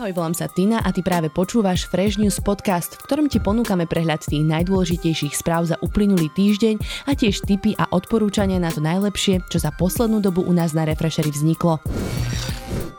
Ahoj, volám sa Tina a ty práve počúvaš Fresh News podcast, v ktorom ti ponúkame prehľad tých najdôležitejších správ za uplynulý týždeň a tiež tipy a odporúčania na to najlepšie, čo za poslednú dobu u nás na Refreshery vzniklo.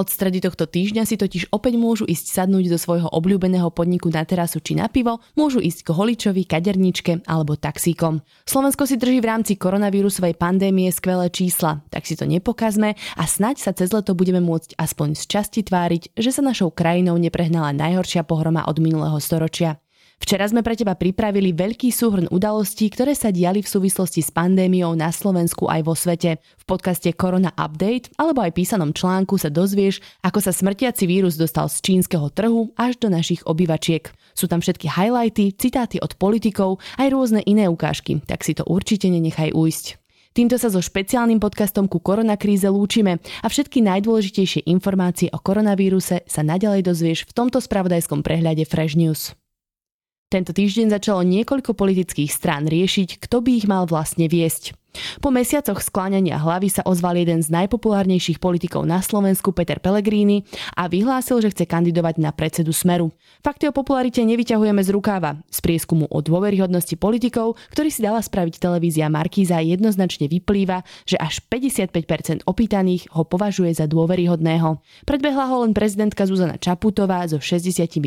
Od stredy tohto týždňa si totiž opäť môžu ísť sadnúť do svojho obľúbeného podniku na terasu či na pivo, môžu ísť k holičovi, kaderničke alebo taxíkom. Slovensko si drží v rámci koronavírusovej pandémie skvelé čísla, tak si to nepokazme a snaď sa cez leto budeme môcť aspoň z časti tváriť, že sa našou krajinou neprehnala najhoršia pohroma od minulého storočia. Včera sme pre teba pripravili veľký súhrn udalostí, ktoré sa diali v súvislosti s pandémiou na Slovensku aj vo svete. V podcaste Corona Update alebo aj písanom článku sa dozvieš, ako sa smrtiaci vírus dostal z čínskeho trhu až do našich obyvačiek. Sú tam všetky highlighty, citáty od politikov, aj rôzne iné ukážky, tak si to určite nenechaj ujsť. Týmto sa so špeciálnym podcastom ku koronakríze lúčime a všetky najdôležitejšie informácie o koronavíruse sa naďalej dozvieš v tomto spravodajskom prehľade Fresh News. Tento týždeň začalo niekoľko politických strán riešiť, kto by ich mal vlastne viesť. Po mesiacoch skláňania hlavy sa ozval jeden z najpopulárnejších politikov na Slovensku, Peter Pellegrini, a vyhlásil, že chce kandidovať na predsedu Smeru. Fakty o popularite nevyťahujeme z rukáva. Z prieskumu o dôveryhodnosti politikov, ktorý si dala spraviť televízia Markíza, jednoznačne vyplýva, že až 55% opýtaných ho považuje za dôveryhodného. Predbehla ho len prezidentka Zuzana Čaputová so 62%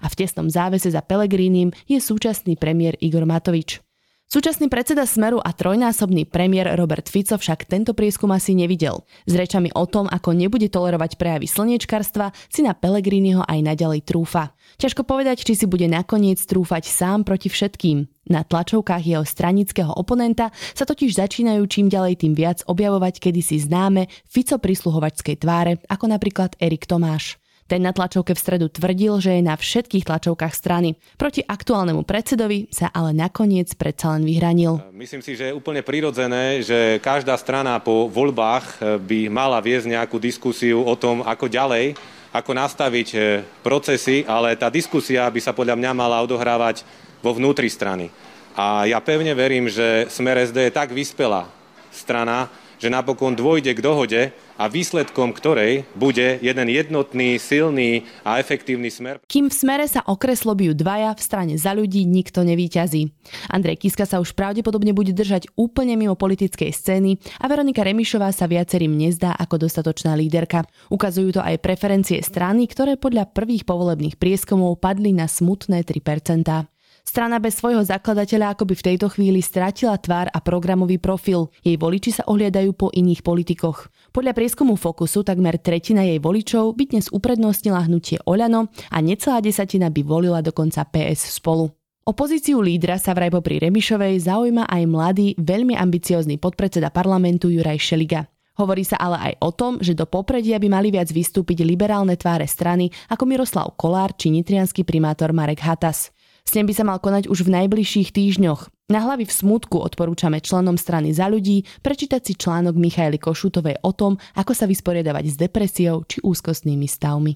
a v tesnom závese za Pellegrínim je súčasný premiér Igor Matovič. Súčasný predseda Smeru a trojnásobný premiér Robert Fico však tento prieskum asi nevidel. S rečami o tom, ako nebude tolerovať prejavy slniečkarstva, si na Pelegriniho aj naďalej trúfa. Ťažko povedať, či si bude nakoniec trúfať sám proti všetkým. Na tlačovkách jeho stranického oponenta sa totiž začínajú čím ďalej tým viac objavovať kedysi známe Fico prisluhovačskej tváre, ako napríklad Erik Tomáš. Ten na tlačovke v stredu tvrdil, že je na všetkých tlačovkách strany. Proti aktuálnemu predsedovi sa ale nakoniec predsa len vyhranil. Myslím si, že je úplne prirodzené, že každá strana po voľbách eh, by mala viesť nejakú diskusiu o tom, ako ďalej, ako nastaviť eh, procesy, ale tá diskusia by sa podľa mňa mala odohrávať vo vnútri strany. A ja pevne verím, že Smer SD je tak vyspelá strana, že napokon dôjde k dohode a výsledkom ktorej bude jeden jednotný, silný a efektívny smer. Kým v smere sa okreslo bijú dvaja, v strane za ľudí nikto nevýťazí. Andrej Kiska sa už pravdepodobne bude držať úplne mimo politickej scény a Veronika Remišová sa viacerým nezdá ako dostatočná líderka. Ukazujú to aj preferencie strany, ktoré podľa prvých povolebných prieskumov padli na smutné 3%. Strana bez svojho zakladateľa akoby v tejto chvíli stratila tvár a programový profil. Jej voliči sa ohliadajú po iných politikoch. Podľa prieskumu Fokusu takmer tretina jej voličov by dnes uprednostnila hnutie Oľano a necelá desatina by volila dokonca PS spolu. Opozíciu lídra sa vraj popri Remišovej zaujíma aj mladý, veľmi ambiciózny podpredseda parlamentu Juraj Šeliga. Hovorí sa ale aj o tom, že do popredia by mali viac vystúpiť liberálne tváre strany ako Miroslav Kolár či nitrianský primátor Marek Hatas. Snem by sa mal konať už v najbližších týždňoch. Na hlavy v smutku odporúčame členom strany za ľudí prečítať si článok Michaely Košutovej o tom, ako sa vysporiadavať s depresiou či úzkostnými stavmi.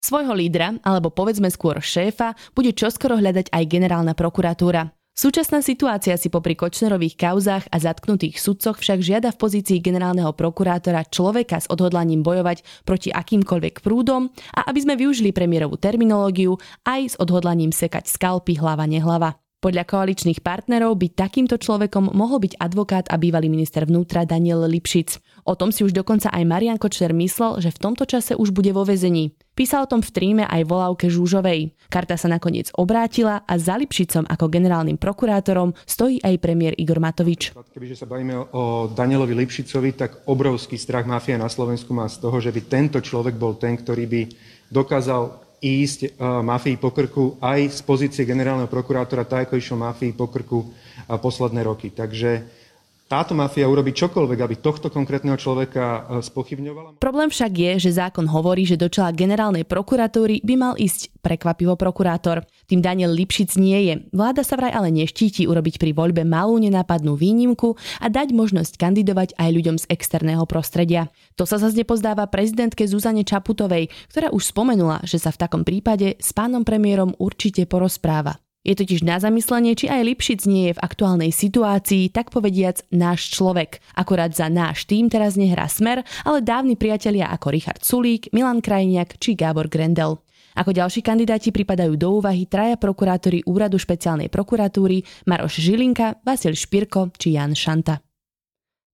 Svojho lídra, alebo povedzme skôr šéfa, bude čoskoro hľadať aj generálna prokuratúra. Súčasná situácia si popri Kočnerových kauzách a zatknutých sudcoch však žiada v pozícii generálneho prokurátora človeka s odhodlaním bojovať proti akýmkoľvek prúdom a aby sme využili premiérovú terminológiu aj s odhodlaním sekať skalpy hlava nehlava. Podľa koaličných partnerov by takýmto človekom mohol byť advokát a bývalý minister vnútra Daniel Lipšic. O tom si už dokonca aj Marian Kočner myslel, že v tomto čase už bude vo vezení. Písal o tom v tríme aj volávke Žúžovej. Karta sa nakoniec obrátila a za Lipšicom ako generálnym prokurátorom stojí aj premiér Igor Matovič. Kebyže sa bavíme o Danielovi Lipšicovi, tak obrovský strach mafia na Slovensku má z toho, že by tento človek bol ten, ktorý by dokázal ísť uh, mafii po krku aj z pozície generálneho prokurátora, tak ako išiel mafii po krku uh, posledné roky. Takže táto mafia urobí čokoľvek, aby tohto konkrétneho človeka e, spochybňovala. Problém však je, že zákon hovorí, že do čela generálnej prokuratúry by mal ísť prekvapivo prokurátor. Tým Daniel Lipšic nie je. Vláda sa vraj ale neštíti urobiť pri voľbe malú nenápadnú výnimku a dať možnosť kandidovať aj ľuďom z externého prostredia. To sa zase nepozdáva prezidentke Zuzane Čaputovej, ktorá už spomenula, že sa v takom prípade s pánom premiérom určite porozpráva. Je totiž na zamyslenie, či aj Lipšic nie je v aktuálnej situácii, tak povediac, náš človek. Akorát za náš tým teraz nehrá smer, ale dávni priatelia ako Richard Sulík, Milan Krajniak či Gábor Grendel. Ako ďalší kandidáti pripadajú do úvahy traja prokurátori Úradu špeciálnej prokuratúry Maroš Žilinka, Vasil Špirko či Jan Šanta.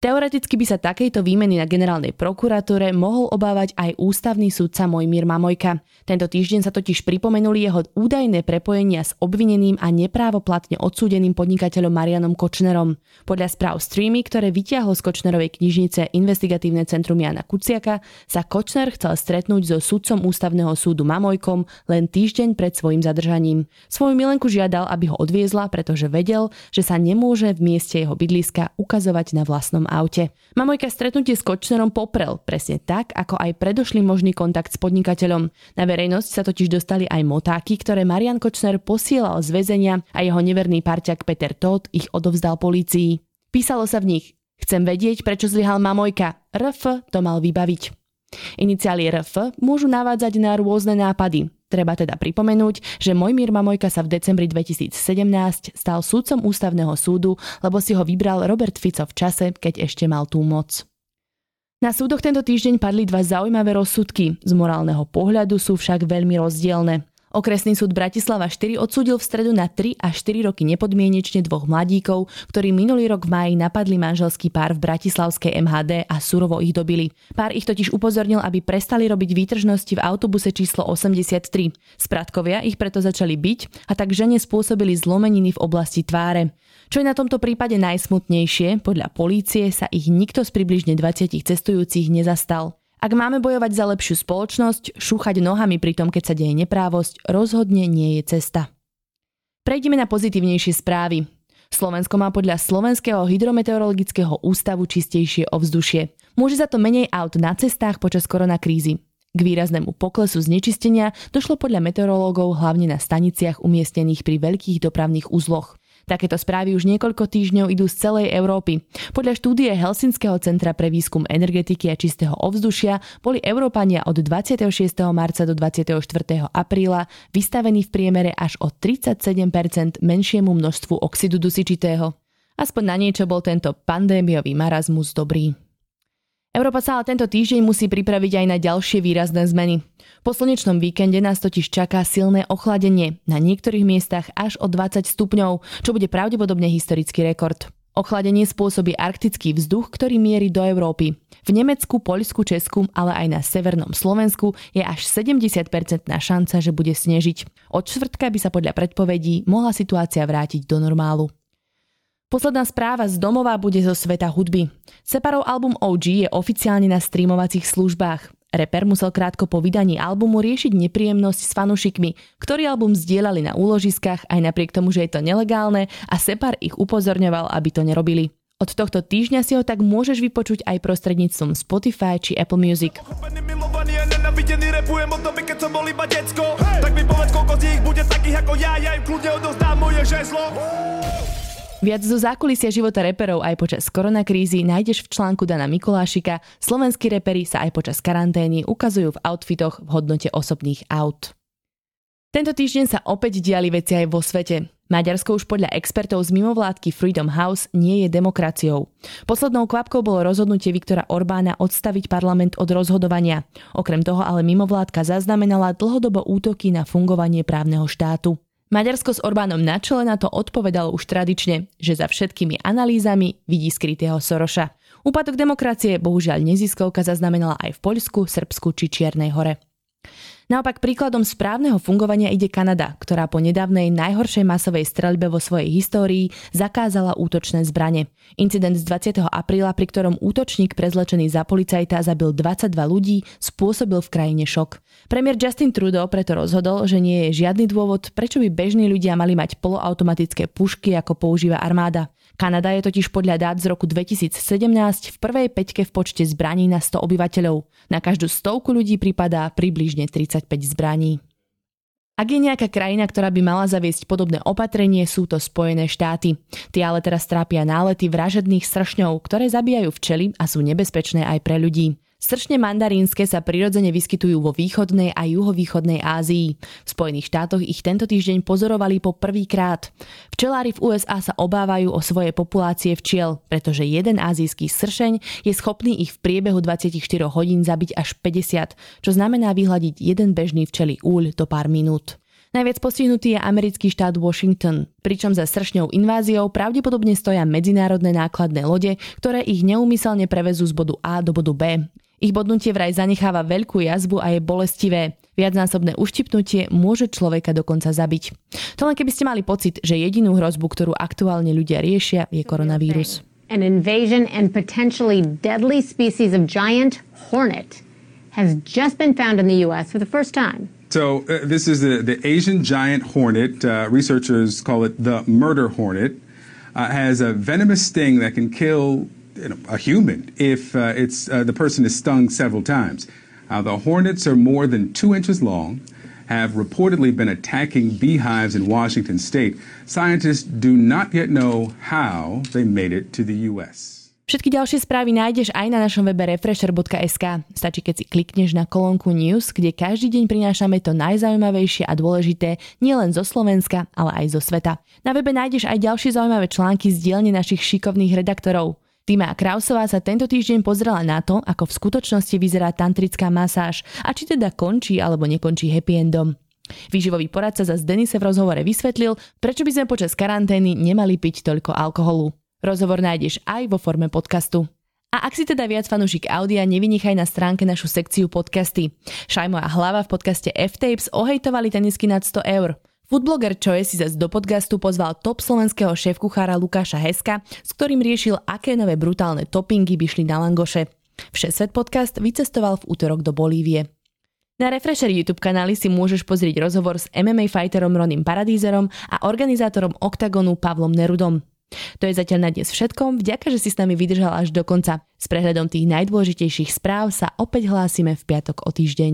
Teoreticky by sa takejto výmeny na generálnej prokuratúre mohol obávať aj ústavný súdca Mojmír Mamojka. Tento týždeň sa totiž pripomenuli jeho údajné prepojenia s obvineným a neprávoplatne odsúdeným podnikateľom Marianom Kočnerom. Podľa správ streamy, ktoré vytiahlo z Kočnerovej knižnice Investigatívne centrum Jana Kuciaka, sa Kočner chcel stretnúť so sudcom ústavného súdu Mamojkom len týždeň pred svojim zadržaním. Svoju milenku žiadal, aby ho odviezla, pretože vedel, že sa nemôže v mieste jeho bydliska ukazovať na vlastnom aute. Mamojka stretnutie s Kočnerom poprel, presne tak, ako aj predošlý možný kontakt s podnikateľom. Na verejnosť sa totiž dostali aj motáky, ktoré Marian Kočner posielal z väzenia a jeho neverný parťak Peter Todd ich odovzdal polícii. Písalo sa v nich Chcem vedieť, prečo zlyhal Mamojka. RF to mal vybaviť. Iniciály RF môžu navádzať na rôzne nápady. Treba teda pripomenúť, že Mojmír Mamojka sa v decembri 2017 stal súdcom ústavného súdu, lebo si ho vybral Robert Fico v čase, keď ešte mal tú moc. Na súdoch tento týždeň padli dva zaujímavé rozsudky. Z morálneho pohľadu sú však veľmi rozdielne. Okresný súd Bratislava 4 odsúdil v stredu na 3 a 4 roky nepodmienečne dvoch mladíkov, ktorí minulý rok v máji napadli manželský pár v bratislavskej MHD a surovo ich dobili. Pár ich totiž upozornil, aby prestali robiť výtržnosti v autobuse číslo 83. Spratkovia ich preto začali byť a tak žene spôsobili zlomeniny v oblasti tváre. Čo je na tomto prípade najsmutnejšie, podľa polície sa ich nikto z približne 20 cestujúcich nezastal. Ak máme bojovať za lepšiu spoločnosť, šúchať nohami pri tom, keď sa deje neprávosť, rozhodne nie je cesta. Prejdeme na pozitívnejšie správy. Slovensko má podľa Slovenského hydrometeorologického ústavu čistejšie ovzdušie. Môže za to menej aut na cestách počas koronakrízy. K výraznému poklesu znečistenia došlo podľa meteorológov hlavne na staniciach umiestnených pri veľkých dopravných uzloch. Takéto správy už niekoľko týždňov idú z celej Európy. Podľa štúdie Helsinského centra pre výskum energetiky a čistého ovzdušia boli Európania od 26. marca do 24. apríla vystavení v priemere až o 37% menšiemu množstvu oxidu dusičitého. Aspoň na niečo bol tento pandémiový marazmus dobrý. Európa sa ale tento týždeň musí pripraviť aj na ďalšie výrazné zmeny. Po slnečnom víkende nás totiž čaká silné ochladenie, na niektorých miestach až o 20 stupňov, čo bude pravdepodobne historický rekord. Ochladenie spôsobí arktický vzduch, ktorý mierí do Európy. V Nemecku, Poľsku, Česku, ale aj na severnom Slovensku je až 70% šanca, že bude snežiť. Od čtvrtka by sa podľa predpovedí mohla situácia vrátiť do normálu. Posledná správa z domova bude zo sveta hudby. Separov album OG je oficiálne na streamovacích službách. Reper musel krátko po vydaní albumu riešiť nepríjemnosť s fanúšikmi, ktorí album zdieľali na úložiskách aj napriek tomu, že je to nelegálne a Separ ich upozorňoval, aby to nerobili. Od tohto týždňa si ho tak môžeš vypočuť aj prostredníctvom Spotify či Apple Music. Tak mi povedz, koľko z nich bude takých ako ja, ja im kľudne odozdám moje žezlo. Viac zo zákulisia života reperov aj počas koronakrízy nájdeš v článku Dana Mikulášika. Slovenskí reperi sa aj počas karantény ukazujú v outfitoch v hodnote osobných aut. Tento týždeň sa opäť diali veci aj vo svete. Maďarsko už podľa expertov z mimovládky Freedom House nie je demokraciou. Poslednou kvapkou bolo rozhodnutie Viktora Orbána odstaviť parlament od rozhodovania. Okrem toho ale mimovládka zaznamenala dlhodobo útoky na fungovanie právneho štátu. Maďarsko s Orbánom na čele na to odpovedalo už tradične, že za všetkými analýzami vidí skrytého Soroša. Úpadok demokracie bohužiaľ neziskovka zaznamenala aj v Poľsku, Srbsku či Čiernej hore. Naopak príkladom správneho fungovania ide Kanada, ktorá po nedávnej najhoršej masovej streľbe vo svojej histórii zakázala útočné zbrane. Incident z 20. apríla, pri ktorom útočník prezlečený za policajta zabil 22 ľudí, spôsobil v krajine šok. Premiér Justin Trudeau preto rozhodol, že nie je žiadny dôvod, prečo by bežní ľudia mali mať poloautomatické pušky, ako používa armáda. Kanada je totiž podľa dát z roku 2017 v prvej peťke v počte zbraní na 100 obyvateľov. Na každú stovku ľudí pripadá približne 35 zbraní. Ak je nejaká krajina, ktorá by mala zaviesť podobné opatrenie, sú to Spojené štáty. Tie ale teraz trápia nálety vražedných sršňov, ktoré zabíjajú včely a sú nebezpečné aj pre ľudí. Sršne mandarínske sa prirodzene vyskytujú vo východnej a juhovýchodnej Ázii. V Spojených štátoch ich tento týždeň pozorovali po prvýkrát. Včelári v USA sa obávajú o svoje populácie včiel, pretože jeden azijský sršeň je schopný ich v priebehu 24 hodín zabiť až 50, čo znamená vyhľadiť jeden bežný včelí úľ do pár minút. Najviac postihnutý je americký štát Washington, pričom za sršňou inváziou pravdepodobne stoja medzinárodné nákladné lode, ktoré ich neumyselne prevezú z bodu A do bodu B. Ich bodnutie vraj zanecháva veľkú jazbu a je bolestivé. Viacnásobné uštipnutie môže človeka dokonca zabiť. To len keby ste mali pocit, že jedinú hrozbu, ktorú aktuálne ľudia riešia, je koronavírus. An invasion and potentially deadly species of giant hornet has just been found in the U.S. for the first time. So uh, this is the, the Asian giant hornet. Uh, researchers call it the murder hornet. Uh, has a venomous sting that can kill you know, a human if uh, it's uh, the person is stung several times. Uh, the hornets are more than two inches long, have reportedly been attacking beehives in Washington state. Scientists do not yet know how they made it to the U.S. Všetky ďalšie správy nájdeš aj na našom webe refresher.sk. Stačí, keď si klikneš na kolónku News, kde každý deň prinášame to najzaujímavejšie a dôležité nielen zo Slovenska, ale aj zo sveta. Na webe nájdeš aj ďalšie zaujímavé články z dielne našich šikovných redaktorov. Týma Krausová sa tento týždeň pozrela na to, ako v skutočnosti vyzerá tantrická masáž a či teda končí alebo nekončí happy endom. Výživový poradca za Denise v rozhovore vysvetlil, prečo by sme počas karantény nemali piť toľko alkoholu. Rozhovor nájdeš aj vo forme podcastu. A ak si teda viac fanúšik audia, nevynechaj na stránke našu sekciu podcasty. Šajmo a hlava v podcaste F-Tapes ohejtovali tenisky nad 100 eur. Foodbloger Choe si zase do podcastu pozval top slovenského šéf-kuchára Lukáša Heska, s ktorým riešil, aké nové brutálne toppingy by šli na langoše. Všesvet podcast vycestoval v útorok do Bolívie. Na Refresher YouTube kanáli si môžeš pozrieť rozhovor s MMA fighterom Ronim Paradízerom a organizátorom Octagonu Pavlom Nerudom. To je zatiaľ na dnes všetkom, vďaka, že si s nami vydržal až do konca. S prehľadom tých najdôležitejších správ sa opäť hlásime v piatok o týždeň.